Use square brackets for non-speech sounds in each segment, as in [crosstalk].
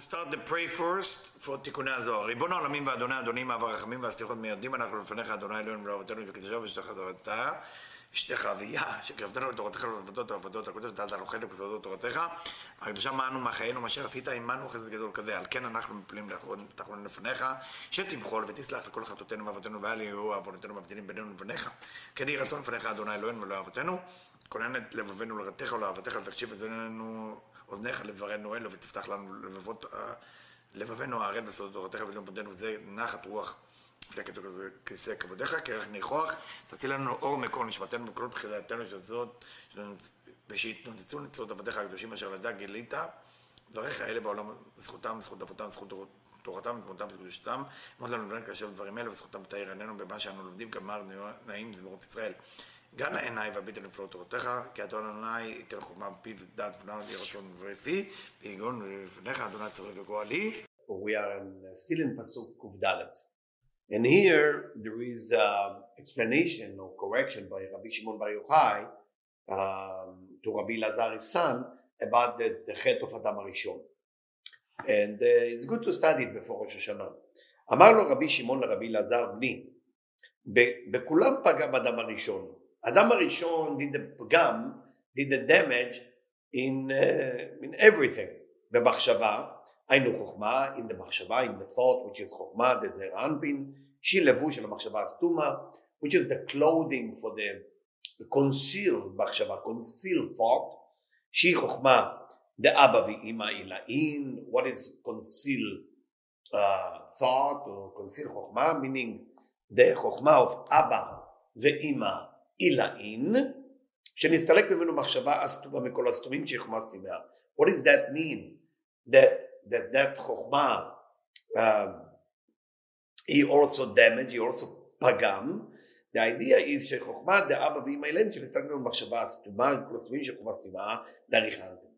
start the pray first for תיקוני הזוהר. ריבון העולמים ואדוני אדונים אב הרחמים והסליחות מיידים אנחנו לפניך אדוני אלוהינו ולאבותינו וקדושה ושתך תורתה אשתך אביה שקרבתנו לתורתך ולעבודות העבודות הקודש דעת הלוחד ובסודות תורתך. הקדושה מענו מחיינו מאשר עשית עמנו חסד גדול כזה. על כן אנחנו מפלים תחלון לפניך שתמחול ותסלח לכל חטאותינו ואבותינו ואל יהיו עוונותינו מבדילים בינינו לבניך. כן יהי רצון לפניך אדוני אלוהינו ולאבותינו. כונן את לבבינו לרתך ולאהבתך ותקשיב את אוזניך לדברנו אלו ותפתח לנו לבבות, לבבינו הערל בסודות תורתך ולאום פונדנו זה נחת רוח. כתוב כזה כיסא כבודיך, כרך ניחוח, תציל לנו אור מקור נשמתנו בכל בחילתנו של זאת, ושיתנוצצו נצרות עבדיך הקדושים אשר לדע גילית, דבריך אלה בעולם, זכותם, זכות אבותם, זכות תורתם, תמותם וקדושתם, אמרת לנו כאשר דברים אלה, וזכותם תאיר עינינו במה שאנו לומדים, גמר נעים זמירות ישראל. גם לעיניי והביט לפלאות תורתך, כי אדון אדוני ייתן חוכמה בפיו ונעל יהי רצון ורפי, ויגון לפניך אדוני צורך וגואלי. We are still in פסוק קד. And here there is an explanation or correction by Rabbi Shimon Bar Yochai um, to Rabbi Lazar his about the, the chet of Adam Arishon. And uh, it's good to study it before Rosh Hashanah. אמר לו רבי שמעון לרבי אלעזר בני, בכולם פגע באדם הראשון, Adam Arishon did the pagam, did the damage in, uh, in everything. במחשבה, היינו חוכמה, in the מחשבה, in the thought, which is חוכמה, the זר אנפין, שהיא לבוש של המחשבה הסתומה, which is the clothing for the, the concealed מחשבה, concealed thought, שהיא חוכמה, דאבא ואימא עילאין, what is concealed uh, thought or concealed חוכמה, meaning the חוכמה of אבא ואימא עילאין, שנסתלק ממנו מחשבה אסתומה מכל הסתומים שהחמסתי מה. What does that mean? That that that חוכמה um, he also damage, he also פגם. The idea is שחוכמה דאבא ואמא אילן שנסתלק ממנו מחשבה אסתומה מכל הסתומים שהחמסתי מה, דאריך אנפין.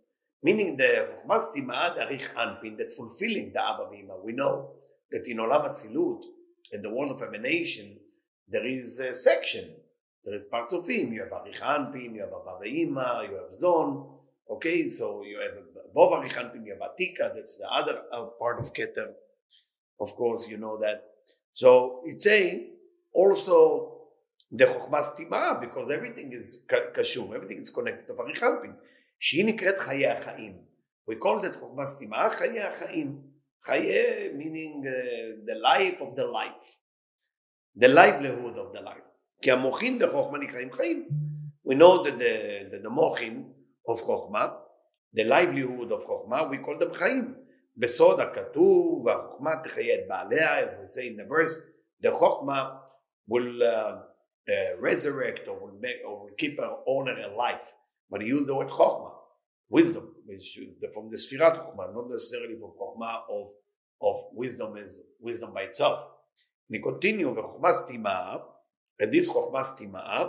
Meaning the חוכמה סתימה דאריך אנפין, that fulfilling דאבא ואמא. We know that in עולם אצילות, in the world of emanation, there is a section there is parts of him. You have Arichanpin, you have Abba you have Zon. Okay, so you have above Arichanpin, you have Atika, that's the other uh, part of Keter. Of course, you know that. So it's saying also the Chokhmah Stima, because everything is kashum, everything is connected to Arichanpin. שהיא נקראת חיי החיים. We call that חוכמה סתימה חיי החיים. חיי meaning uh, the life of the life. The livelihood of the life. כי המוחין דחוכמה נקראים חיים. We know that the, the, the מוחין of חוכמה, the livelihood of חוכמה, we call them חיים. בסוד הכתוב, והחוכמה תחיה את בעליה, as we say in the verse, the חוכמה will uh, uh, resurrect or will, make, or will keep her owner alive. But he used the word חוכמה, wisdom, which is the, from the ספירת חוכמה, not necessarily from חוכמה of, of wisdom as wisdom by itself. אני continue, וחוכמה סתימה, רדיס חוכמה סתימה,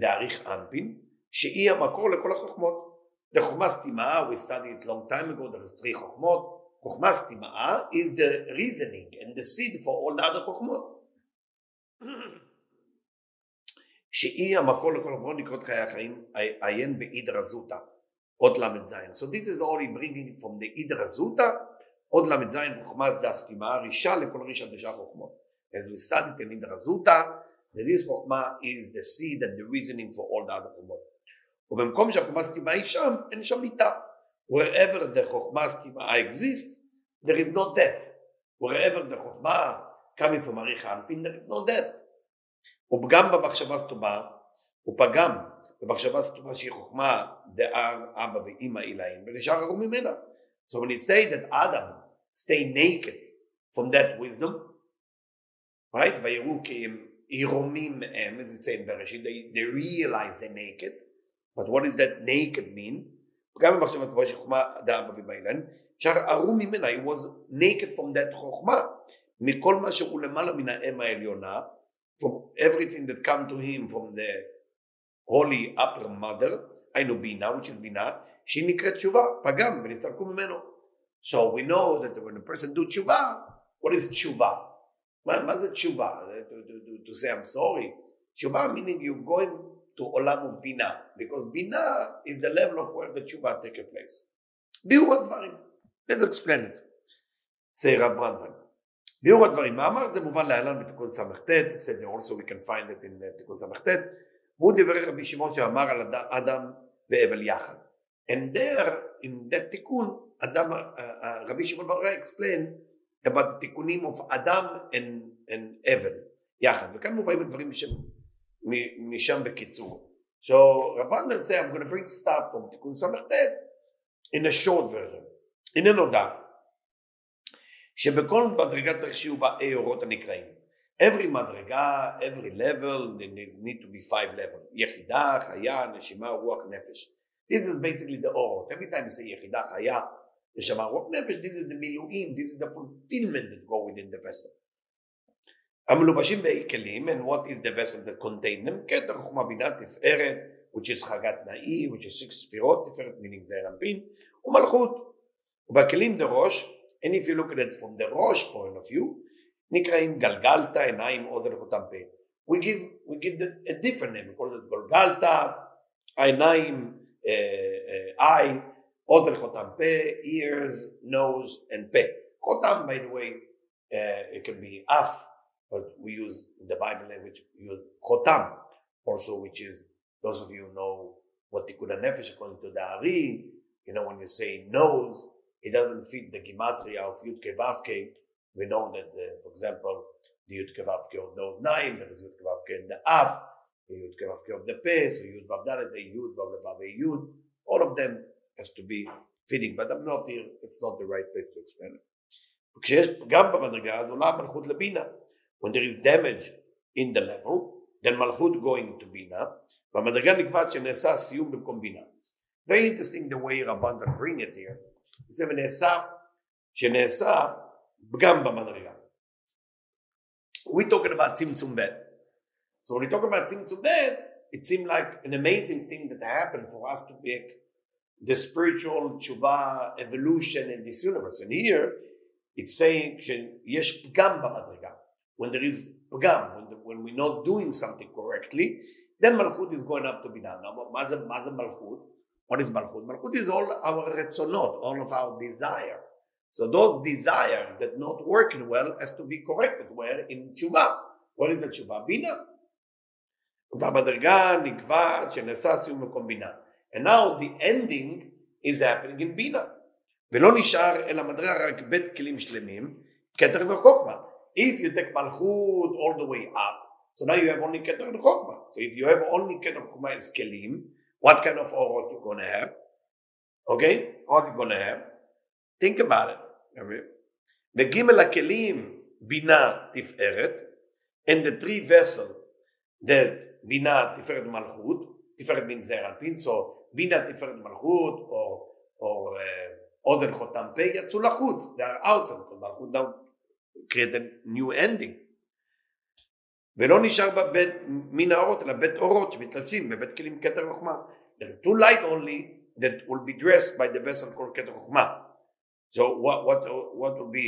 דאריך אנפין, שהיא המקור לכל החוכמות. The חוכמה סתימה, we studied it long time ago, there is three חוכמות. חוכמה סתימה is the reasoning and the seed for all the other חוכמות. שהיא המקור לכל החוכמות נקראות חיי החיים, עיין באידרא זוטא, עוד ל"ז. So this is all he bringing from the אידרא זוטא, עוד ל"ז חוכמה דסתימה, רישה לכל רישה דשא חוכמות. As we studied in אידרא זוטא, that this חוכמה is the seed and the reasoning for all the other חוכמות. ובמקום שהחוכמה הסתימה היא שם, אין שם מיטה. wherever the חוכמה הסתימה exists, there is no death. wherever the חוכמה coming from אריך האנפין, there is no death. ופגם במחשבה סתומה, הוא פגם במחשבה סתומה שהיא חוכמה דאר אבא ואימא עילאים, ונשאר ערום ממנה. So when it say that Adam stay naked from that wisdom, right? ויראו כי הם עירומים it says in בראשית, they, they realize they're naked, but what does that naked mean? גם במחשבת כמו שחוכמה דאבא ובאילן, שערום ממנה, he was naked from that חוכמה, מכל מה שהוא למעלה מן האם העליונה, from everything that come to him from the holy upper mother, היינו בינה, which is בינה, שהיא נקראת תשובה, פגם, ונסתלקו ממנו. So we know that when a person do תשובה, what is תשובה? מה, מה זה תשובה? To, say I'm sorry. תשובה meaning you're going to עולם of בינה, because בינה is the level of where the תשובה take a place. ביאור הדברים. let's explain it. say רב ברנדמן. ביאור הדברים, מה אמר זה מובן להלן בתיקון ס"ט, said also we can find it in uh, תיקון ס"ט, והוא דברי רבי שמעון שאמר על אד- אדם והבל יחד. And there, in that תיקון, אדם, uh, uh, רבי שמעון בר יוחאי explain about the תיקונים of אדם and, and הבל יחד, וכאן מובאים הדברים משם, משם בקיצור. So רבן say I'm going to bring stuff from תיקון ס"ט in a short version. הנה נודע שבכל מדרגה צריך שיהיו בה אורות הנקראים. every מדרגה, every level, need to be five level. יחידה, חיה, נשימה, רוח, נפש. This is basically the אורות. Every time you say יחידה, חיה, נשמה, רוח, נפש, this is the מילואים, this is the fulfillment that go within the vessel. המלובשים באי כלים, and what is the vessel that contain them? כתר חוכמה בינה תפארת, which is חגת נאי, which is six ספירות, תפארת meaning זעיר אנפין, ומלכות. ובכלים דראש, and if you look at it from the ראש point of view, נקראים גלגלתא, עיניים, אוזן, חותם פה. We give, we give the, a different name, we call it גולגלתא, עיניים, uh, uh, eye, אוזן, חותם פה, ears, nose, and פה. חותם, by the way, uh, it can be אף, but we use in the Bible language, we use chotam also, which is, those of you who know what tikkun nefesh according to the Ari, you know, when you say nose, it doesn't fit the gematria of Yud Kevavke. We know that, uh, for example, the Yud Kevavke of those nine, there is Yud Kevavke in the Af, the Yud Kevavke of the Pe, so Yud Vav Dalet, the Yud Vav Levav Yud, all of them has to be fitting, but I'm not here, it's not the right place to explain it. וכשיש פגם במדרגה אז עולה מלכות לבינה. When there is damage in the level, then מלכות going to בינה, והמדרגה נקבעת שנעשה סיום במקום בינה. Very interesting the way רבן bring it here. זה ונעשה, שנעשה פגם במדרגה. We talking about צמצום ב'. So when we talk about צמצום ב', it seemed like an amazing thing that happened for us to make the spiritual tshuva evolution in this universe. And here, it's saying שיש פגם במדרגה. When there is פגם, when, the, when we're not doing something correctly, then מלכות is going up to בינה. Now, מה זה, מה זה מלכות? What is מלכות? מלכות is all our רצונות, all of our desire. So those desire that not working well has to be corrected. Where? In תשובה. What is the תשובה? בינה. והמדרגה נקבעת שנעשה סיום מקום בינה. And now the ending is happening in בינה. ולא נשאר אלא מדרגה רק בית כלים שלמים, כתר וחוכמה. If you take Malchut all the way up, so now you have only Keter and Chokhmah. So if you have only Keter and Chokhmah as Kelim, what kind of Orot you're going to have? Okay? What you're going to have? Think about it. The Gimel Kelim Bina Tiferet, and the three vessels that Bina Tiferet Malchut, Tiferet bin Zer so Bina Tiferet Malchut, or, or, uh, Ozen Chotam Pei, Yatzu Lachutz, they are outside, because Malchut create a new ending. ולא נשאר בבית מן האורות, אלא בית אורות שמתלבשים בבית כלים כתר חוכמה. There is two light only that will be dressed by the vessel called כתר חוכמה. So what, what, what will be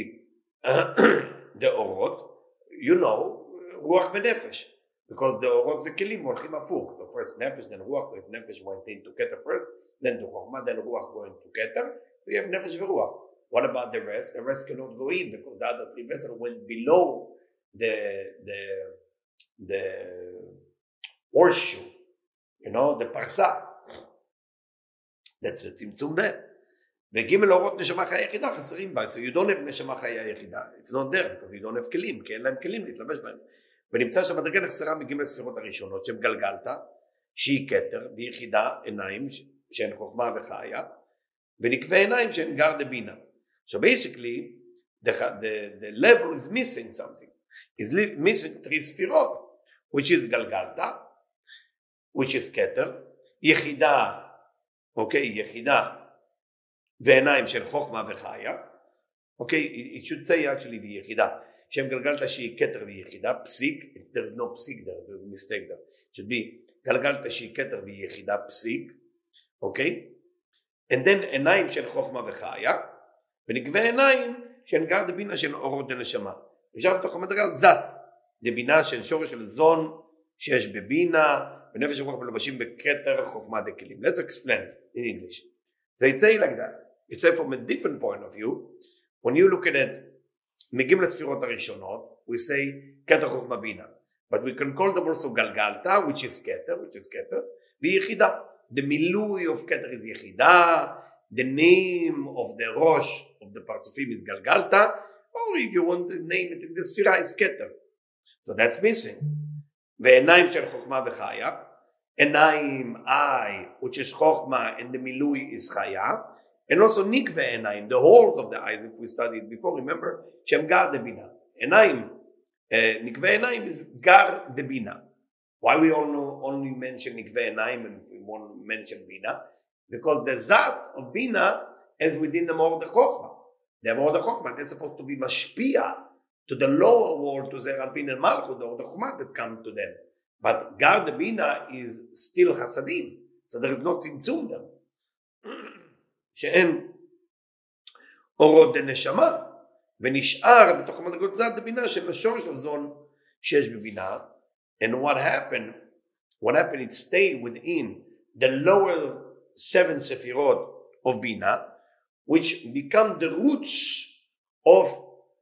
the אורות? You know, רוח ונפש. Because the אורות וכלים הולכים הפוך. So first נפש, then רוח. So if נפש went into כתר first, then to חוכמה, then רוח going to כתר. So you have נפש ורוח. What about the rest? The rest cannot go in because the other three vessels went below the the the horseshoe, you know, the parsa. That's a צמצום ב'. וג' אורות נשמה חיה יחידה חסרים בה, so you don't have נשמה חיה יחידה, it's not there because you don't have כלים, כי אין להם כלים להתלבש בהם. ונמצא שהמדרגה נחסרה מג' הספירות הראשונות שהן גלגלתא, שהיא כתר, ויחידה, עיניים, שהן חוכמה וחיה, ונקבי עיניים שהן גר דבינה. So basically, the, the, the level is missing something. Is missing three ספירות, which is גלגלתא, which is כתר, יחידה, אוקיי, יחידה, ועיניים של חוכמה וחיה, אוקיי, it should say actually ביחידה, שם גלגלתא שהיא כתר ויחידה, פסיק, if there is no פסיק there, there is a mistake there, it should be גלגלתא שהיא כתר ויחידה, פסיק, אוקיי, and then עיניים של חוכמה וחיה, ונקבי עיניים שהן גר דבינה של אורות דנשמה. ושם בתוך המדרגה זת, דבינה של שורש של זון שיש בבינה, ונפש ורוח מלובשים בכתר חוכמה דקלים. Let's explain in English. So it say like that. it's from a different point of view. When you look at it, מגיעים לספירות הראשונות, we say כתר חוכמה בינה. But we can call them also גלגלתא, which is כתר, which is כתר, ויחידה. The מילוי of כתר is יחידה, the name of the ראש of the פרצופים is גלגלתא, or if you want to name it in the ספירה is כתר. So that's missing. ועיניים של חוכמה וחיה, עיניים I, which is חוכמה and the מילוי is חיה, and also nikve enayim, the holes of the eyes, if we studied before, remember, shem gar de bina. Enayim, nikve enayim is gar de bina. Why we only, only mention nikve enayim and we won't mention bina? Because the zat of bina is within the more the chokhmah. The more the chokhmah, they're supposed to be mashpia to the lower world, to Zerapin and Malchut, or the chokhmah that come to them. But gar de bina is still hasadim. So there is no tzimtzum them. שאין אורות דנשמה, ונשאר בתוך המדרגות זת הבינה של השורש הזון שיש בבינה. And what happened, what happened, it stayed within the lower seven sefirot of Bina, which become the roots of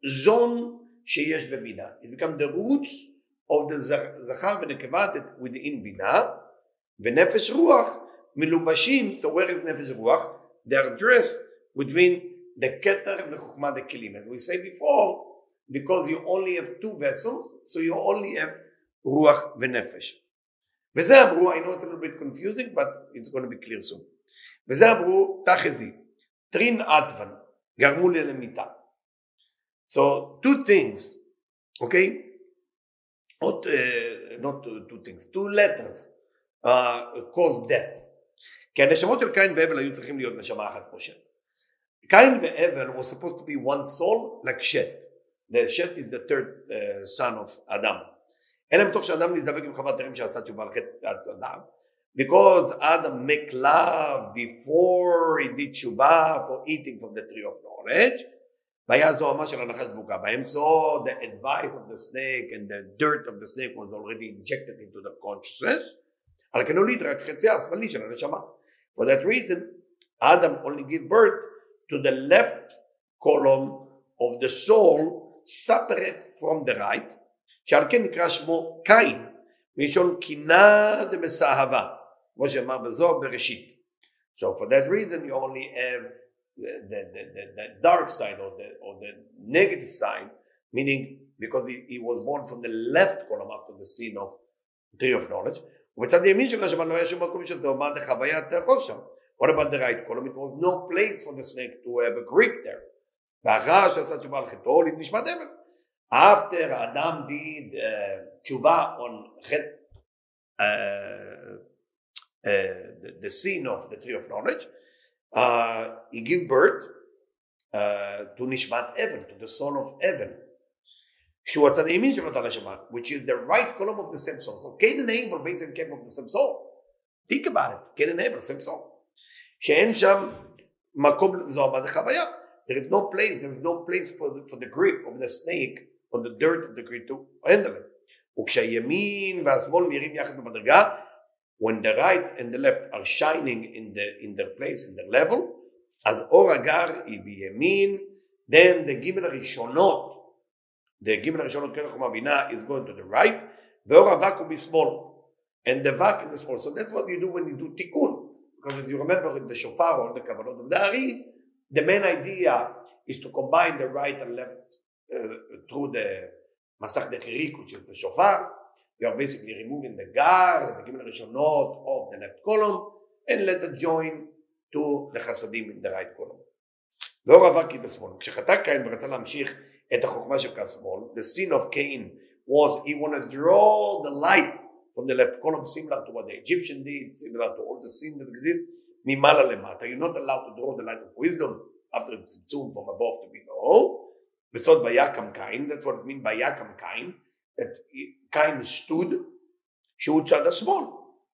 Zon sheyesh Bina. It become the roots of the zachar v'nekeva within Bina, VeNefesh ruach milubashim. So where is nefesh ruach? They are dressed between the keter and the kelim. As we say before, because you only have two vessels, so you only have ruach VeNefesh. וזה אמרו, I know it's a little bit confusing, but it's going to be clear soon. וזה אמרו, תחזי, טרין עטוון, גרמו לי למיטה. So two things, okay? Not, uh, not two, two things, two letters uh, cause death. כי הנשמות של קין והבל היו צריכים להיות נשמה אחת כמו שת. קין והבל was supposed to be one soul like שת. The שת is the third uh, son of אדם. אלא מתוך שאדם נזדבק עם חוות תרים שעשה תשובה על חטא אדם. Because Adam make love before he did תשובה for eating from the tree of knowledge. והיה זוהמה של הנחש דבוקה בהם. So the advice of the snake and the dirt of the snake was already injected into the consciousness. על כן הוליד רק חציה השמאלי של הנשמה. For that reason, Adam only gave birth to the left column of the soul separate from the right, שעל כן נקרא שמו קין, מלשון קינה דמסאהבה, כמו שאמר בזוהר בראשית. So for that reason you only have the, the, the, the, dark side or the, or the negative side, meaning because he, he was born from the left column after the sin of tree of knowledge, ובצד ימין של השבת לא היה שום מקום שזה עומד לחוויה תאכול שם. What about the right column? It was no place for the snake to have a grip there. ואחר שעשה תשובה על חטאו, נשמת אבל. After Adam did uh, תשובה on חטא, uh, uh, the, the sin of the tree of knowledge, uh, he gave birth uh, to נשמת אבל, to the son of Evan. שהוא הצד הימין של אותה נשמה, which is the right column of the same soul. So Cain and Abel basically came from the same soul. Think about it, Cain and Abel, same soul. שאין שם מקום לזוהמה לחוויה. There is no place, there is no place for the, for the grip of the snake, or the dirt of the grip to handle it. וכשהימין והשמאל נראים יחד במדרגה, when the right and the left are shining in, the, in their place, in their level, אז אור הגר היא בימין, then the גימל הראשונות the גימל הראשונות כן חומה בינה is going to the right, ואור אבק הוא בשמאל, and the vak in the small. So that's what you do when you do tikkun. Because as you remember in the shofar or the kavanot of the Ari, the main idea is to combine the right and left uh, through the masach dechirik, which is the shofar. You are basically removing the gar, the gimel rishonot of the left column, and let it join to the chasadim in the right column. לאור אבק היא בשמאל. כשחטא קין ורצה להמשיך את החוכמה של כת שמאל, the sin of Cain was he wanted to draw the light from the left column similar to what the Egyptian did, similar to all the sin that exist, ממעלה למטה. You're not allowed to draw the light of wisdom after צמצום from above to below. בסוד ויקם קין, what it means ויקם קין, קין stood, שהוא צד השמאל.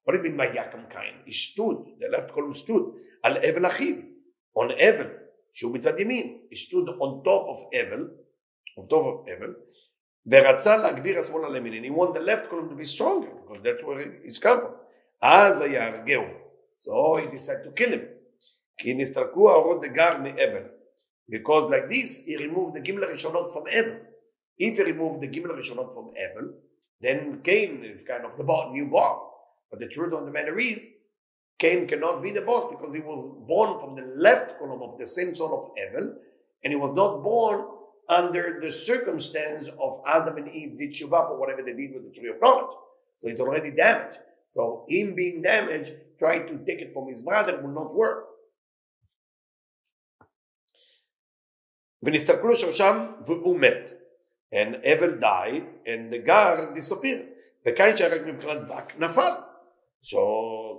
You mean ויקם קין? He stood, the left column stood, על אבל אחיו, on אבל, שהוא מצד ימין. He stood on top of אבל, on top of אבל, ורצה להגביר השמאל על ימין. And he wanted the left column to be stronger, because that's where he's come from. אז יהרגהו. So he decided to kill him. כי נסתלקו האורות דגר מאבן. Because like this, he removed the Gimel Rishonot from Evan. If he removed the Gimel Rishonot from Evan, then Cain is kind of the bo- new boss. But the truth of the matter is, Cain cannot be the boss because he was born from the left column of the same son of Evan, and he was not born under the circumstance of Adam and Eve did Shuvah for whatever they did with the tree of knowledge. So it's already damaged. So him being damaged, trying to take it from his brother will not work. ונסתכלו לשורשם והוא מת. And Evel died, and the gar disappeared. וקין שהיה רק מבחינת וק נפל. So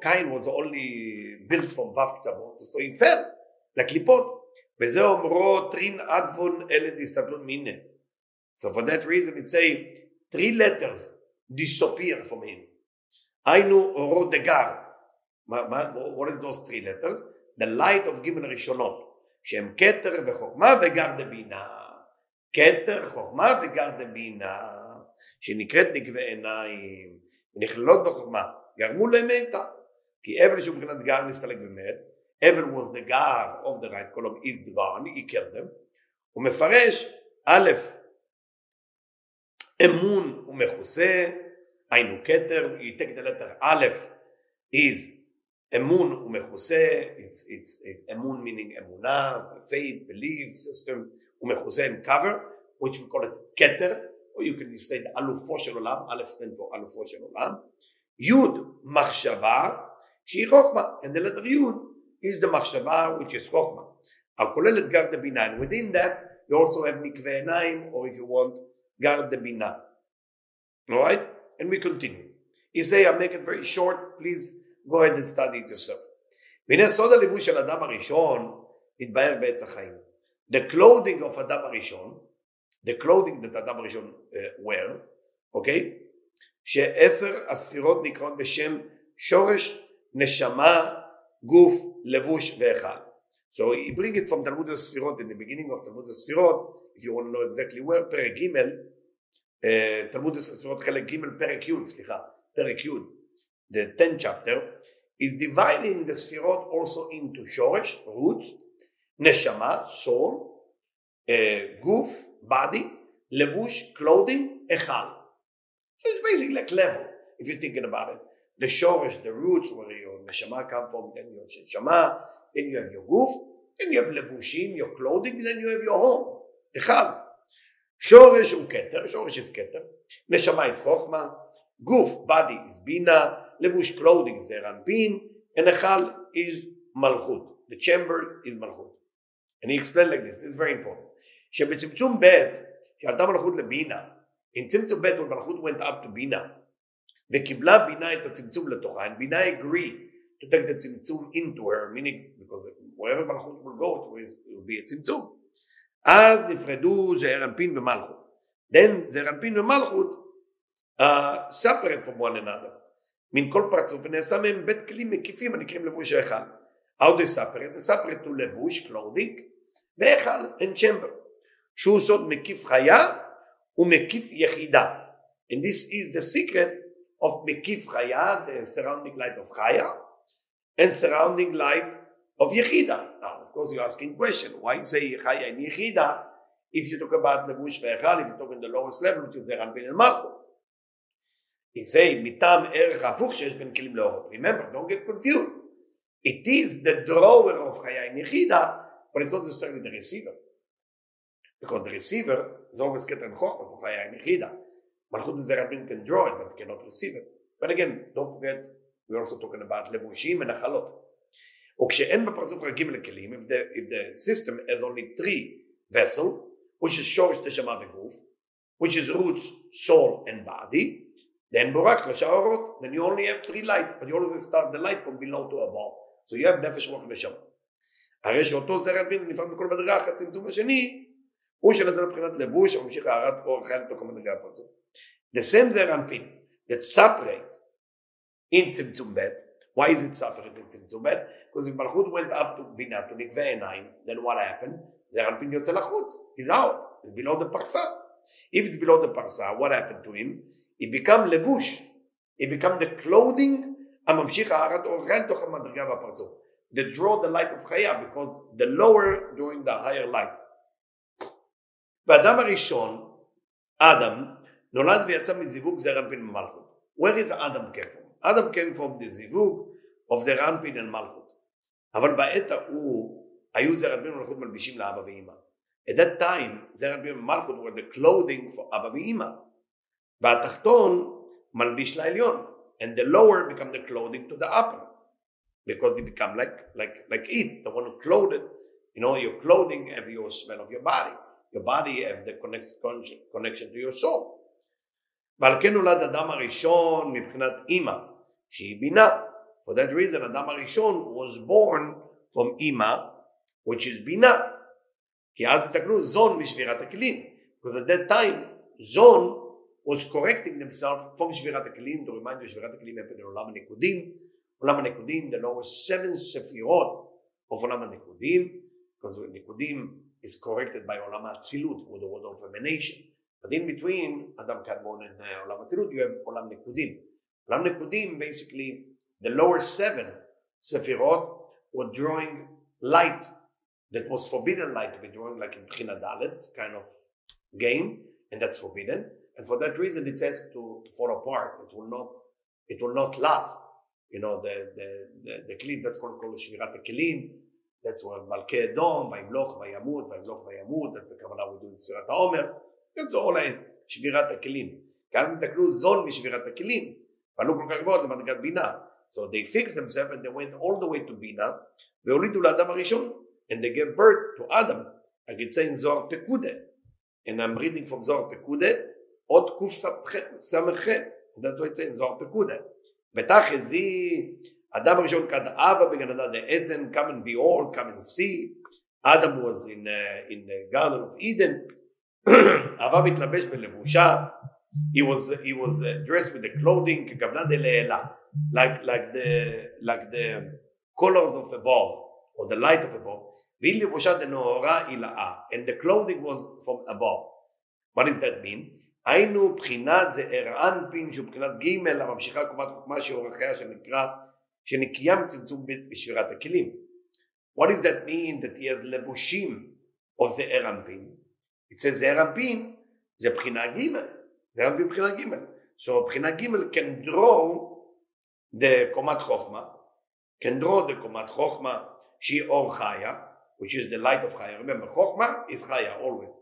Cain was only built from ו' קצוות, so he fell לקליפות. וזה אומרו טרין אדבון אלה דיסטבלון מינה. So for that reason it say three letters disappear from him. היינו אורו דגר. what is those three letters? The light of גימל ראשונות. שהם כתר וחוכמה וגר דבינה. כתר, חוכמה וגר דבינה. שנקראת נקבי עיניים. ונכללות בחוכמה. גרמו למתה. כי אבל שהוא מבחינת גר נסתלק ומת. אבל was the God of the right column is the God, he killed them. הוא מפרש, א', אמון הוא מכוסה, היינו כתר, he take the letter א', is אמון הוא מכוסה, it's, it's, it, אמון meaning אמונה, faith, belief system, הוא מכוסה עם cover, which we call it כתר, or you can say the אלופו של עולם, א' stand for אלופו של עולם, י' מחשבה, שהיא חוכמה, and the letter י' is the מחשבה which is חוכמה. הכולל את גר דבינה, and within that you also have מקווה עיניים, or if you want, גר דבינה. Alright? And we continue. He say, I'll make it very short, please Go ahead and study it yourself. והנה סוד הליבוש של אדם הראשון התבהר בעץ החיים. The clothing of אדם הראשון, the clothing that אדם הראשון uh, wear, אוקיי? שעשר הספירות נקראות בשם שורש, נשמה, גוף, לבוש והיכל. So he bring it from תלמוד הספירות, in the beginning of תלמוד הספירות, if you want to know exactly where, פרק ג', uh, תלמוד הספירות חלק ג', פרק י', סליחה, פרק י', the 10th chapter, is dividing the ספירות also into שורש, roots, נשמה, soul, uh, גוף, body, לבוש, clothing, היכל. So it's basically like level, if you're thinking about it. The shorish, the roots where your neshama come from, then your neshama, then you have your guf, then you have levushim, your clothing, then you have your home. אחד. שורש הוא כתר, שורש is כתר, נשמה is חוכמה, גוף, body is בינה, לבוש clothing זה רנפין, היכל is מלכות. The chamber is מלכות. And he explained like this, this is very important. שבצמצום ב' שעלתה מלכות לבינה, in צמצום ב' מלכות went up to בינה, וקיבלה בינה את הצמצום לתוכה, and בינה agree to take the צמצום into her, meaning, because wherever מלכות will go, it will, be a צמצום. אז נפרדו זעיר אנפין ומלכות. Then זעיר אנפין ומלכות uh, separate from one another. מן כל פרצוף ונעשה מהם בית כלים מקיפים הנקראים לבוש ההיכל. How they separate? They separate to לבוש, clothing, והיכל, and chamber. שהוא סוד מקיף חיה ומקיף יחידה. And this is the secret of מקיף חיה, the surrounding light of חיה, and surrounding light of יחידה. Now, of course, you're asking question, why say חיה and יחידה if you talk about לבוש והיכל, if you talk in the lowest level, which is זרן בין מלכות. He say, מטעם ערך ההפוך שיש בין כלים לאורות. Remember, don't get confused. It is the drawer of and יחידה, but it's not necessarily the receiver. Because the receiver is always כתר חוכמה for חיה and יחידה. מלכות זה רבים can draw it, but cannot receive it. But again, don't forget, we're also talking about לבושים ונחלות. וכשאין בפרצוף רגיל לכלים, if the, if the system has only three vessel, which is שורש נשמה וגוף, which is roots, soul and body, then שלושה אורות, then you only have three light, but you always start the light from below to above. So you have נפש רוח ונשמה. הרי שאותו זרע בין נפרד מכל מדרגה אחת צמצום השני, הוא שנזל מבחינת לבוש הממשיך הארת אור חי לתוך המדרגה הפרצוף. The same זרנפין that separate in צמצום ב', why is it separate in צמצום ב'? Because if מלכות went up to בינה, to נקבי עיניים, then what happened? זרנפין יוצא לחוץ, he's out, he's below the פרסה. If it's below the פרסה, what happened to him? He become לבוש, he become the clothing הממשיך הארת אור חי לתוך המדרגה והפרצוף. that draw the light of Chaya because the lower drawing the higher light. והאדם הראשון, אדם, נולד ויצא מזיווג זר אנפין ומלכות. Where is Adam came from? Adam came from the זיווג of זר אנפין and מלכות. אבל בעת ההוא היו זר אנפין ומלכות מלבישים לאבא ואימא. At that time, זר אנפין ומלכות were the clothing for אבא ואימא. והתחתון מלביש לעליון. And the lower become the clothing to the upper. Because they become like, like, like it. The one who clothed, you know, your clothing have your smell of your body. Your body have the connect, connection to your soul. ועל כן נולד אדם הראשון מבחינת אימא, שהיא בינה. For that reason, אדם הראשון was born from אימא, which is בינה. כי אז תתקנו זון משבירת הכלים. Because at that time, זון was correcting themselves from Shvirat Akilim. To remind you, Shvirat Akilim happened in Olam Nekudim. Olam Nekudim, the lower seven Sefirot of Olam Nekudim, because Nekudim is corrected by Olam Atzilut, or the world of emanation. But in between Adam Kadmon and uh, Olam Atzilut, you have Olam Nekudim. Olam Nekudim, basically, the lower seven Sefirot were drawing light that was forbidden light to be drawing, like in Bchina Dalet kind of game, and that's forbidden. And for that reason, it says to fall apart. It will not, it will not last. You know, the, the, the, the kli, that's called, called Shvirat HaKelim. That's what Malkei Edom, Vayimloch, Vayamut, Vayimloch, Vayamut. That's the Kavanah we do in Sfirat HaOmer. That's all in Shvirat HaKelim. כאן תתקנו זול משבירת הכלים, ועלו כל כך גבוהות למדרגת בינה. So they fixed themselves and they went all the way to בינה, והולידו לאדם הראשון, and they gave birth to Adam. I could say in Zohar Pekude, and I'm reading from Zohar Pekude, עוד קס"ח, that's what it says, זוהר פקודה. בתכל'ס היא, אדם הראשון כד אבה בגן עדן עדן, come and behold, come and see. Adam was in, uh, in the garden of Eden, [clears throat] אבה מתלבש בלבושה, he was, he was uh, dressed with the clothing ככוונה דלעילה, like, like, the, like the colors of above, or the light of above, והיא לבושה דנאורה הילאה, and the clothing was from above. What does that mean? היינו בחינת זעיר אנפין שהוא בחינת ג' הממשיכה קומת חוכמה שאורכיה שנקרא שנקייה מצמצום בית ושבירת הכלים. What does that mean that he has לבושים of זעיר אנפין? Says זעיר אנפין זה בחינה ג' זעיר אנפין בחינה ג' So בחינה ג' can draw the קומת חוכמה can draw the קומת חוכמה שהיא אור חיה which is the light of חיה remember חוכמה is חיה always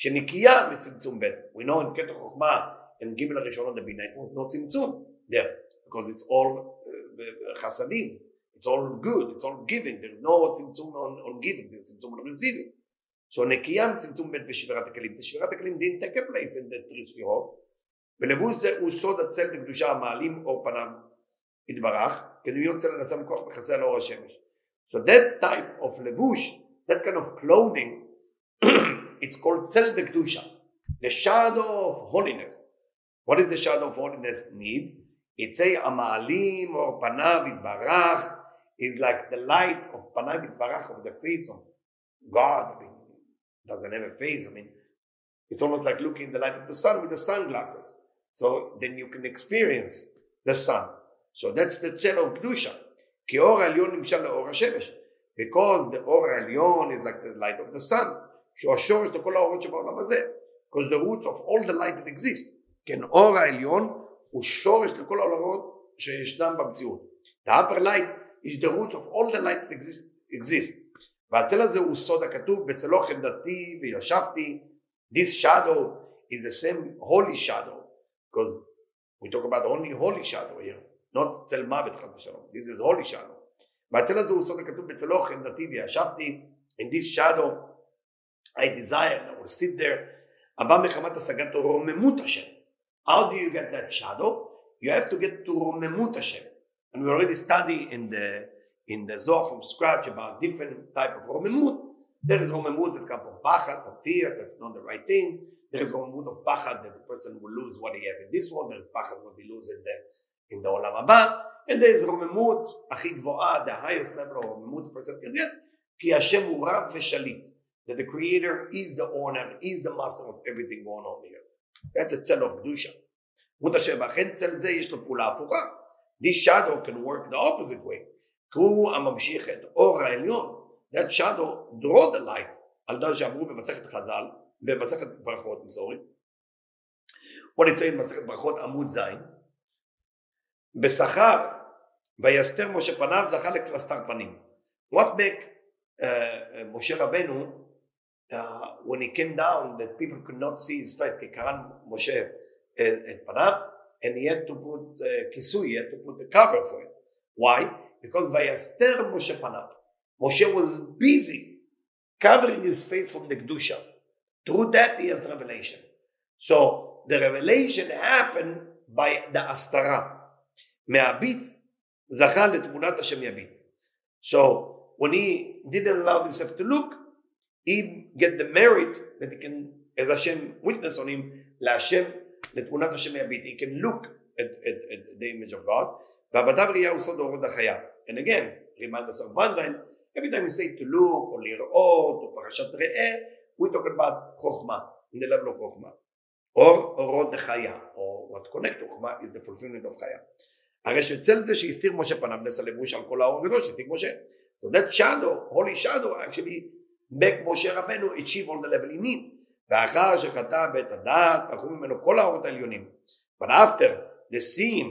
שנקייה מצמצום ב'. We know in קטע חוכמה in גימל הראשונות לבינה it was no צמצום. There because it's all uh, חסדים. It's all good it's all giving. There is no צמצום on, on giving there is צמצום on receiving. So נקייה מצמצום ב' ושבירת הכלים. שבירת הכלים didn't take a place in the three ספירות. ולבוש זה הוא סוד הצל לקדושה המעלים אור פניו יתברך כדמיון צל הנשא מכוח מכסה על אור השמש. So that type of לבוש that kind of clothing it's called de Kedusha, the shadow of holiness. What does the shadow of holiness need? It's a amalim or panav itbarach is like the light of panav itbarach of the face of God. I mean, doesn't have a face. I mean, it's almost like looking in the light of the sun with the sunglasses. So then you can experience the sun. So that's the tzel of kedusha. Because the or elyon is like the light of the sun. שהוא השורש לכל האורות שבעולם הזה. because the roots of all the light that exists. כן, אור העליון הוא שורש לכל האורות שישנם במציאות. The upper light is the roots of all the light that exist. exist. והצל הזה הוא סוד הכתוב, בצלו חמדתי וישבתי. This shadow is the same holy shadow, because we talk about only holy shadow here, not צל מוות חד ושלום. This is holy shadow. והצל הזה הוא סוד הכתוב, בצלו חמדתי וישבתי. In this shadow I desire and I will sit there. הבא מחמת השגת רוממות השם. How do you get that shadow? You have to get to רוממות השם. And we already study in the in the Zohar from scratch about different type of רוממות. There is רוממות that comes from pachad, from fear, that's not the right thing. There is רוממות of pachad that the person will lose what he have in this world. There is pachad what he lose in the in the עולם הבא. And there is רוממות הכי גבוהה, the highest level of רוממות a person can get, כי השם הוא רב ושליט that the creator is the owner, is the master of everything going on here. That's a tzel of Kedusha. This shadow can work the opposite way. כי הוא הממשיך את אור העליון. That shadow draw the light. על דעת שאמרו במסכת חז"ל, במסכת ברכות. What it say במסכת ברכות עמוד ז', בשכר ויסתר משה פניו זכה לקלסתר פנים. What make uh, uh, משה רבנו uh, when he came down that people could not see his face כי קרן משה את, את פניו and he had to put uh, כיסוי, he had to put the cover for it. Why? Because ויסתר משה פניו. Moshe was busy covering his face from the Kedusha. Through that he has revelation. So the revelation happened by the Astara. מהביט זכה לתמונת השם יביט. So when he didn't allow himself to look, he get the merit that he can, as Hashem witness on him, להשם, לתמונת השם יביט. He can look at, at, at the image of God. והבדיו ראייה הוא סוד אורות החיה. And again, remind us of time, every time we say to look, or לראות, או פרשת ראה, we talk about חוכמה, in the level of חוכמה. or אורות החיה, or what connect חוכמה is the fulfillment of חיה. הרי שצל זה שהסתיר משה פניו נס הלבוש על כל האור הגדול שהסתיר משה. So that shadow, holy shadow actually משה רבנו achieve all the level he need. ואחר שחטא בעץ הדעת, פרחו ממנו כל האורות העליונים. But after the sin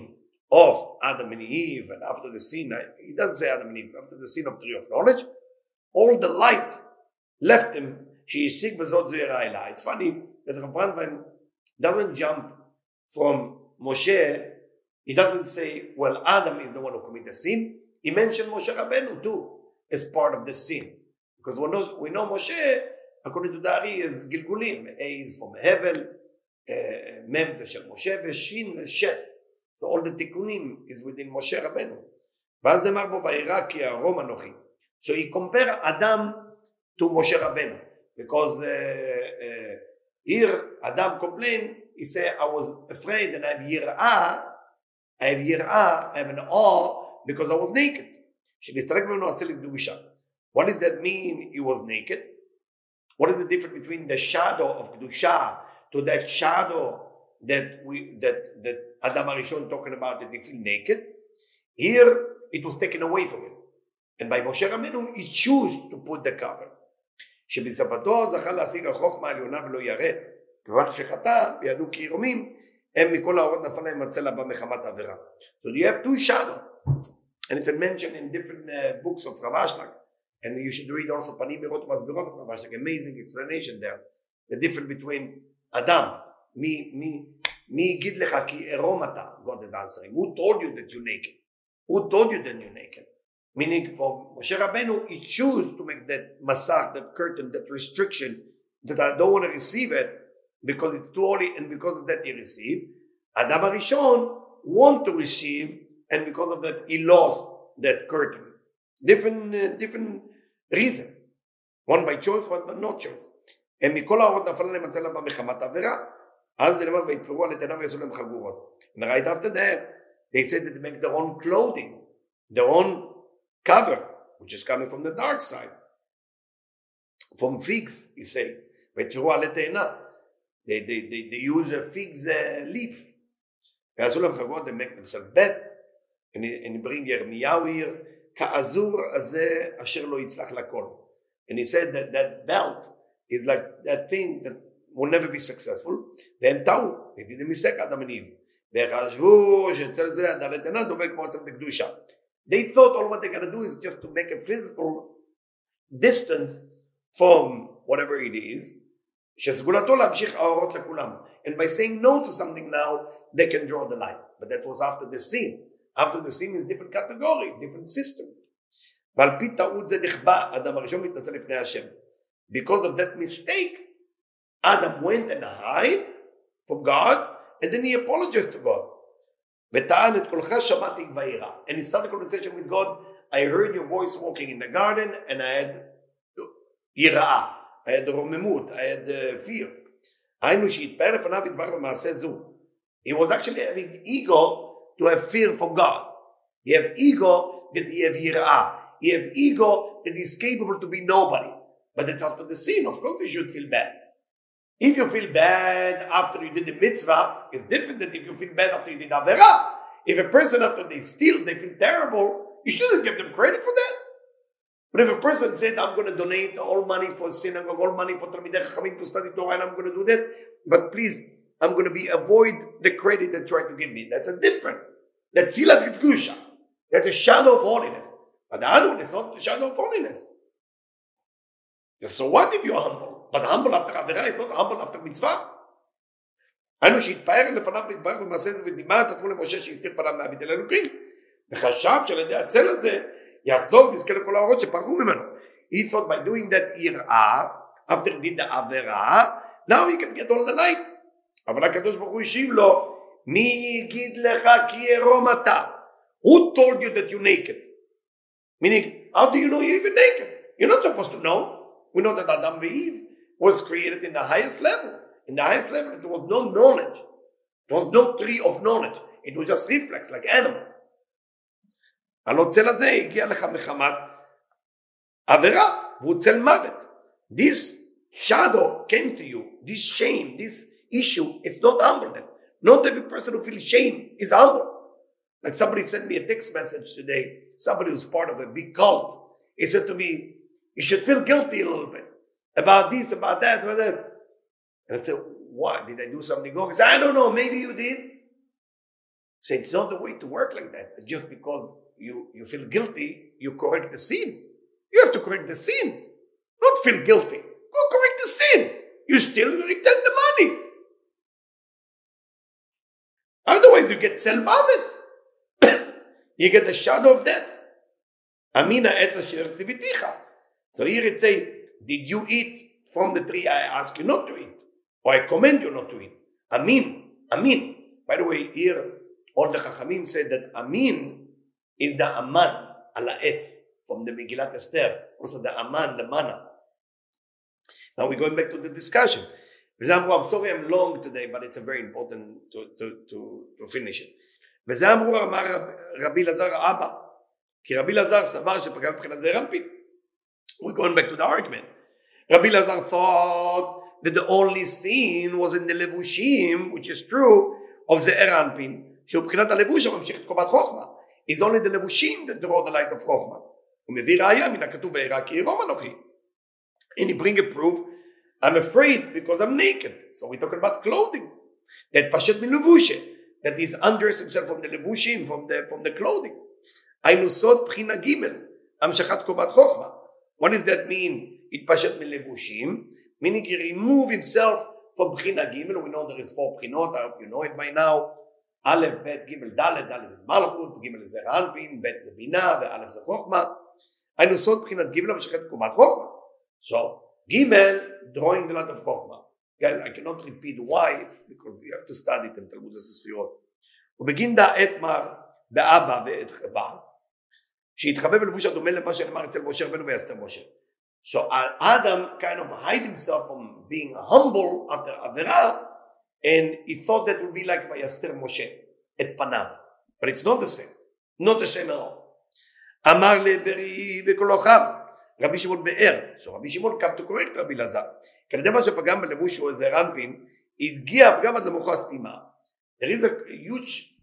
of Adam and Eve, and after the sin, he doesn't say Adam and Eve, after the sin of tree of knowledge, all the light left him, שהשיג בזאת זוהרה אליי. It's funny that Rav Brandwein doesn't jump from Moshe he doesn't say, well, Adam is the one who committed the sin. He mentioned Moshe Rabbeinu too as part of the sin. Because we know, we know Moshe, according to the Ari, is Gilgulim. A is from Hevel, uh, Mem זה של משה, ושין שת. So all the תיקונים is within Moshe Rabbeinu. ואז נאמר בו, וירא כי ארום אנוכי. So he compare Adam to Moshe Rabbeinu. Because uh, uh, here Adam complained, he said, I was afraid and I have יראה I have יראה, I have an awe because I was naked. שנסתרק ממנו הצל לקדושה. What does that mean he was naked? What is the difference between the shadow of Kedusha to that shadow that we that that Adam Arishon talking about that he feel naked? Here it was taken away from him. And by Moshe Rabbeinu he chose to put the cover. שבסבתו זכה להשיג החוכמה העליונה ולא ירד. כיוון שחטא וידעו כי ירומים הם מכל האורות נפל להם הצל הבא מחמת עבירה. So you have two shadow. And it's mentioned in different uh, books of Rav Ashlag. and you should read also Panim Berot Masberot of Rav an amazing explanation there. The difference between Adam, me, me, me gid lecha ki God is answering. Who told you that you're naked? Who told you that you're naked? Meaning for Moshe Rabbeinu, he chose to make that masach, that curtain, that restriction, that I don't want to receive it because it's too holy and because of that he received. Adam Arishon want to receive and because of that he lost that curtain. Different, uh, different reason. one by choice, one by not choice. הם מכל האורות נפל עליהם הצל הבא מחמת עבירה. אז זה נאמר ויתפרו על איתנם ויעשו להם חגורות. And right after that, they said that they make their own clothing, their own cover, which is coming from the dark side. From figs, he say. ויתפרו עלי תאנה. They, they, they, they use a fig's uh, leaf. ועשו להם חגורות, they make themselves bed. אני bring ירמיהו here, כעזור הזה אשר לא יצלח לכל. And he said that that belt is like that thing that will never be successful. והם טעו, they did a mistake, אדם וניב. וחשבו שאצל זה הדלת עינה דומה כמו אצל הקדושה. They thought all what they gotta do is just to make a physical distance from whatever it is, שסגולתו להמשיך האורות לכולם. And by saying no to something now, they can draw the line. But that was after the sin. After the sin is different category, different system. ועל פי טעות זה נכבה, אדם הראשון מתנצל לפני השם. Because of that mistake, Adam went and hid from God, and then he apologized to God. וטען את קולך שמעתי וירא. And he started a conversation with God, I heard your voice walking in the garden, and I had יראה. I had רוממות, I had uh, fear. היינו שהתפאר לפניו יתברך במעשה זו. He was actually having ego to have fear for God. He have ego that he have yirah. He have ego that he's capable to be nobody. But that's after the sin. Of course, you should feel bad. If you feel bad after you did the mitzvah, it's different than if you feel bad after you did avera. If a person after they steal, they feel terrible, You shouldn't give them credit for that. But if a person said, I'm going to donate all money for synagogue, all money for Talmidei Chachamim to study Torah, and I'm going to do that, but please, I'm going to be avoid the credit they try to give me. That's a different. That's Tzilat Kedusha. That's a shadow of holiness. But the other one is not the shadow of holiness. So what if you're humble? But humble after Avera is not humble after mitzvah. היינו שהתפאר לפניו להתברך במעשה זה ודימה כתבו למשה שהסתיר פניו מהביט אל אלוקים וחשב שעל ידי הצל הזה יחזור ויזכה לכל האורות שפרחו ממנו. He thought by doing that יראה after he did the עבירה now he can get all the light אבל הקדוש ברוך הוא השיב לו מי יגיד לך כי עירום אתה Who told you that you're naked? Meaning, how do you know you're even naked? You're not supposed to know. We know that Adam and Eve was created in the highest level. In the highest level, there was no knowledge. There was no tree of knowledge. It was just reflex, like animal. הלא צל הזה הגיע לך מחמת עבירה, והוא צל מוות. This shadow came to you, this shame, this issue, it's not humbleness. Not every person who feels shame is humble. Like somebody sent me a text message today, somebody who's part of a big cult. He said to me, You should feel guilty a little bit about this, about that, about that. And I said, What? Did I do something wrong? He said, I don't know, maybe you did. Say it's not the way to work like that. Just because you, you feel guilty, you correct the sin. You have to correct the sin, not feel guilty. Go correct the sin. You still return the money. Otherwise, you get selmavet. [coughs] you get the shadow of death. Amina etza shirastiviticha. So here it say, did you eat from the tree I ask you not to eat? Or I command you not to eat? Amin. Amin. By the way, here, all the Chachamim said that Amin is the Aman ala etz from the Megillat Esther. Also the Aman, the manna. Now we're going back to the discussion. For example, I'm sorry I'm long today, but it's a very important to, to, to, to finish it. וזה אמרו אמר רבי אלעזר האבא, כי רבי אלעזר סבר שפגע מבחינת זעיר אנפין. We're going back to the argument. Rabbi Lazar thought that the only sin was in the levushim, which is true, of the Eranpin, שהוא מבחינת הלבוש הממשיך את קומת חוכמה. It's only the levushim that draw the light of חוכמה. הוא מביא ראיה מן הכתוב וארא כי ירום אנוכי. And he bring a proof, I'm afraid because I'm naked. So we're talking about clothing. That pashet min levushe. That he's undressed himself from the levushim, from the, from the clothing. היינו סוד בחינה ג' המשכת קומת חוכמה. What does that mean? התפשט מלבושים, meaning he remove himself from בחינה ג' we know there is four בחינות, I hope you know it by now, א', ב', ג', ד', ד' זה מלכות, ג' זה רנפין, ב' זה בינה, וא' זה חוכמה. היינו סוד בחינת ג' המשכת קומת חוכמה. So, ג' drawing the light of חוכמה. Guys, I cannot repeat why, because you have to study it in תלמוד הספירות. ובגין דא אתמר באבא ואת חבר, שהתחבא בלבוש הדומה למה שנאמר אצל משה רבנו ויסתר משה. So Adam kind of hide himself from being humble after Avera, and he thought that would be like Vayaster Moshe, et panav. But it's not the same. Not the same at all. Amar לברי בקולוכיו, רבי שמעון באר. So רבי שמעון come to correct רבי אלעזר. כי על ידי מה שפגם בלבוש שהוא איזה רנפין, הגיע הפגם עד למוחו הסתימה. There is a huge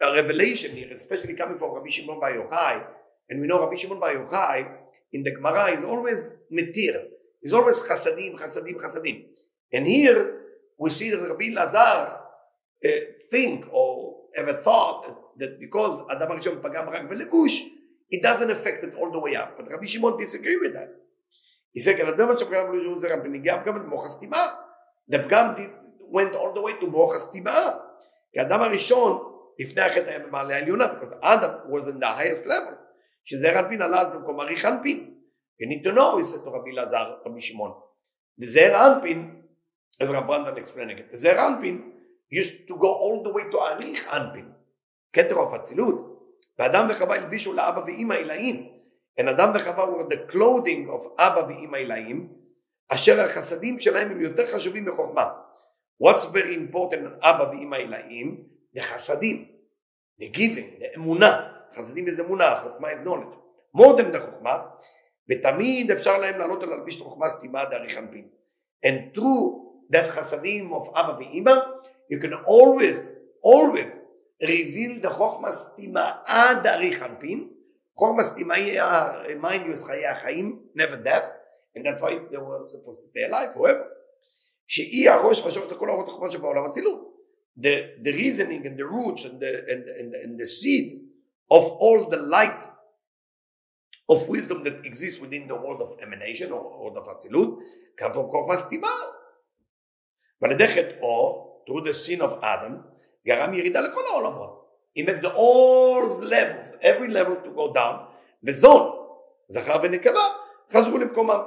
revelation here, especially coming from Rabbi Shimon Bar Yochai, and we know Rabbi Shimon Bar Yochai in the Gemara is always metir. He's always chasadim, chasadim, chasadim. And here we see that Rabbi Lazar uh, think or have a thought that, because Adam Arishon pagam rak belevush, it doesn't affect it all the way up. But Rabbi Shimon disagree with that. He said, "Kadam pagam belevush זה רב בניגיע פגם במוח הסתימה." The פגם went all the way to. כי האדם הראשון לפני החטא היה במעלה העליונה, because Adam was in the highest level. שזה רנפין עלה אז במקום אריך אנפין. You need to know, he said to רבי אלעזר, רבי שמעון. The זעיר אנפין, as Rav Brandon explaining it, the זעיר אנפין used to go all the way to אריך אנפין. כתר of אצילות. ואדם וחווה הלבישו לאבא ואימא עילאים. And אדם וחווה were the clothing of אבא ואימא עילאים, אשר החסדים שלהם הם יותר חשובים מחוכמה. What's very important אבא ואימא עילאים? The חסדים, the giving, the אמונה. חסדים זה אמונה, חוכמה is knowledge. more than the חוכמה, ותמיד אפשר להם לעלות על להלביש את החוכמה סתימה דאריך אנפין. And through that חסדים of אבא ואימא, you can always, always reveal the חוכמה סתימה עד דאריך אנפין, חוכמה סתימה היא, mind you, is חיי החיים, never death, and that's why they were supposed to stay alive forever. שהיא הראש והשורש לכל האורות החוכמה שבעולם אצילות. The, the reasoning and the roots and the, and, and, and the seed of all the light of wisdom that exists within the world of emanation or world of אצילות come from חוכמה סתימה. ועל ידי חטאו, through the sin of Adam, גרם ירידה לכל העולמות. He made the all levels, every level to go down, וזון, זכר ונקבה, חזרו למקומם.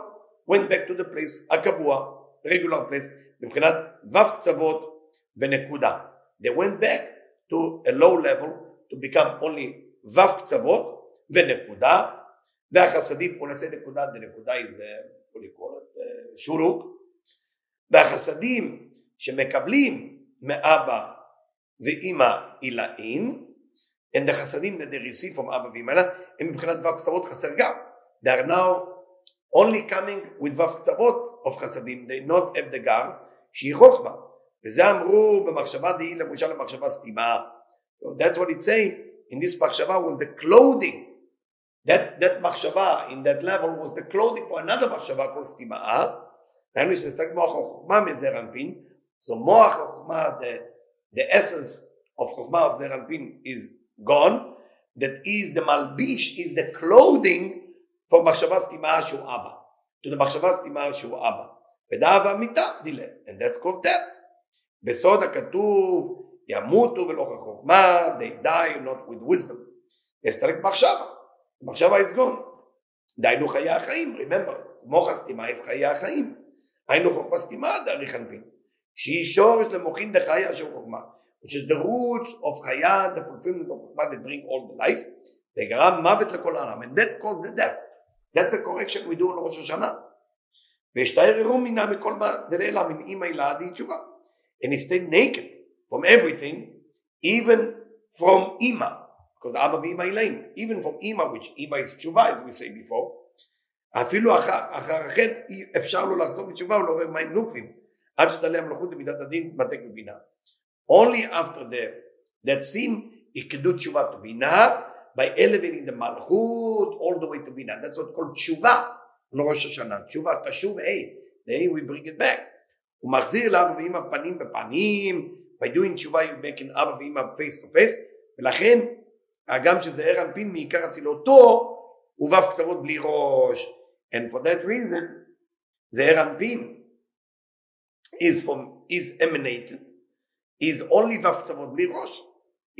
went back to the place הקבוע, regular place, מבחינת ו' קצוות ונקודה. They went back to a low level to become only ו' קצוות ונקודה, והחסדים, בוא נעשה נקודה, the נקודה is, what do you call it, שורוק, והחסדים שמקבלים מאבא ואימא עילאין, and the חסדים that they receive from אבא ואימא הם מבחינת ו' קצוות חסר גם. They are now only coming with ו' קצוות of חסדים, they not have the גר שהיא חוכמה. וזה אמרו במחשבה דהי לבושה למחשבה סתימה. So that's what it's saying in this מחשבה was the clothing. That, that מחשבה in that level was the clothing for another מחשבה called סתימה. דהיינו שזה סתק מוח החוכמה מזעיר אנפין. So מוח החוכמה, the, the essence of חוכמה of אנפין is gone. That is the malbish, is the clothing for מחשבה סתימה שהוא אבא. To the מחשבה סתימה שהוא אבא. ודעה והמיתה דילה. And that's called death. בסוד הכתוב ימותו ולא כחוכמה, they die not with wisdom. יסתלק מחשבה. מחשבה is gone. דהיינו חיי החיים, remember, מוח הסתימה is חיי החיים. היינו חוכמה סתימה דאריך אנפין. שהיא שורש למוחין דחיה של חוכמה. which is the roots of חיה, the fulfillment of חוכמה that bring all the life. זה גרם מוות לכל העולם. and that caused the death. That's a correction we do on ראש השנה. והשתערערו מינה מכל דלילה מן אימא הילאה די תשובה. And he stayed naked from everything, even from אימא. Because אבא ואימא הילאים. Even from אימא, which אימא is תשובה, as we say before. אפילו אחר, אחר החטא אפשר לו לחזור בתשובה ולעורר מים נוקבים. עד שתעלה המלכות למידת הדין מתק בבינה. Only after the, that sin, tshuva to בינה, by elevating the malchut all the way to בינה. That's what's called tshuva. לא ראש השנה, תשובה, תשוב the A we bring it back. הוא מחזיר לאבא ואמא פנים בפנים, by doing תשובה you make in אבא ואמא face to face, ולכן הגם שזעיר אנפין מעיקר אצילותו, הוא ו' קצוות בלי ראש, and for that reason, זעיר אנפין is from, is emanated, is only ו' קצוות בלי ראש,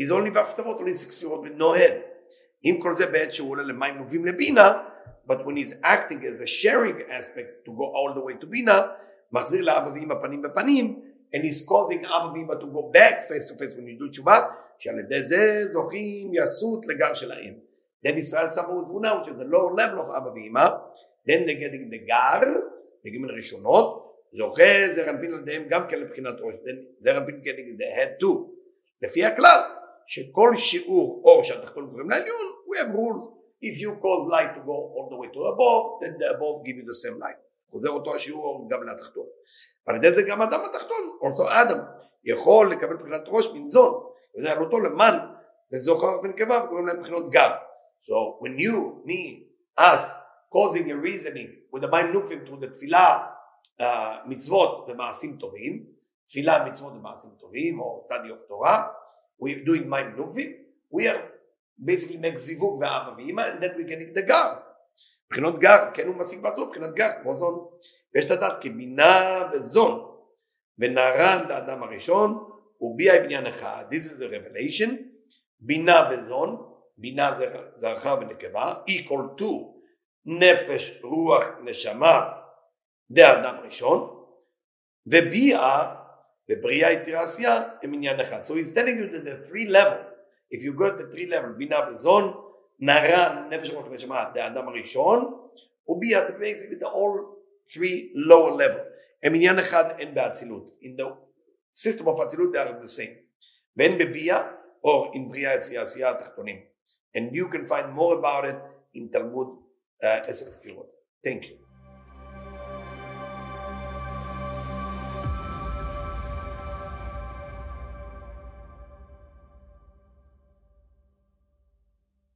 is only ו' קצוות, only six ספירות with no head. עם כל זה בעת שהוא עולה למים נובים לבינה, but when he's acting as a sharing aspect to go all the way to בינה, מחזיר לאבא ואמא פנים בפנים, and he's causing אבא ואמא to go back face to face when you do תשובה, שעל ידי זה זוכים יסות לגר שלהם. Then ישראל שמו תבונה, which is the lower level of אבא ואמא, then they getting the גר, בגימל ראשונות, זוכה זרע אנפין על ידיהם גם כן לבחינת ראש, getting the head too. לפי הכלל, שכל שיעור אור שהתחתון קוראים לעליון, we have rules. If you cause light to go all the way to above, then the above give you the same light. חוזר אותו השיעור גם לתחתון. ועל ידי זה גם אדם התחתון, also אדם, יכול לקבל בחינת ראש מנזון, וזה עלותו למן, לזוכר ונקבה, וקוראים להם בחינות גר. So when you, me, us, causing a reasoning with the mind nukvim through the תפילה, מצוות ומעשים טובים, תפילה, מצוות ומעשים טובים, או study of תורה, we doing mind nukvim, we are basically make זיווג ואבא ואמא, and then we getting the גר. מבחינות גר, כן הוא משיג בעצמו מבחינת גר, כמו זון. ויש לדעת כי בינה וזון ונערן האדם הראשון וביע בניין אחד, this is a revelation, בינה וזון, בינה זה זכר ונקבה, equal to נפש, רוח, נשמה, זה האדם הראשון, וביע ובריאה יצירה עשייה הם עניין אחד. So he's telling you that the three level, if you go to the three level, בינה וזון, נערן, נפש, רוח, נשמה, זה האדם הראשון, וביע, basically the all three lower level. הם עניין אחד הן באצילות. In the system of אצילות they are the same. והן בביאה או in בריאה יציאה עשייה התחתונים. And you can find more about it in תלמוד עשר ספירות. Thank you.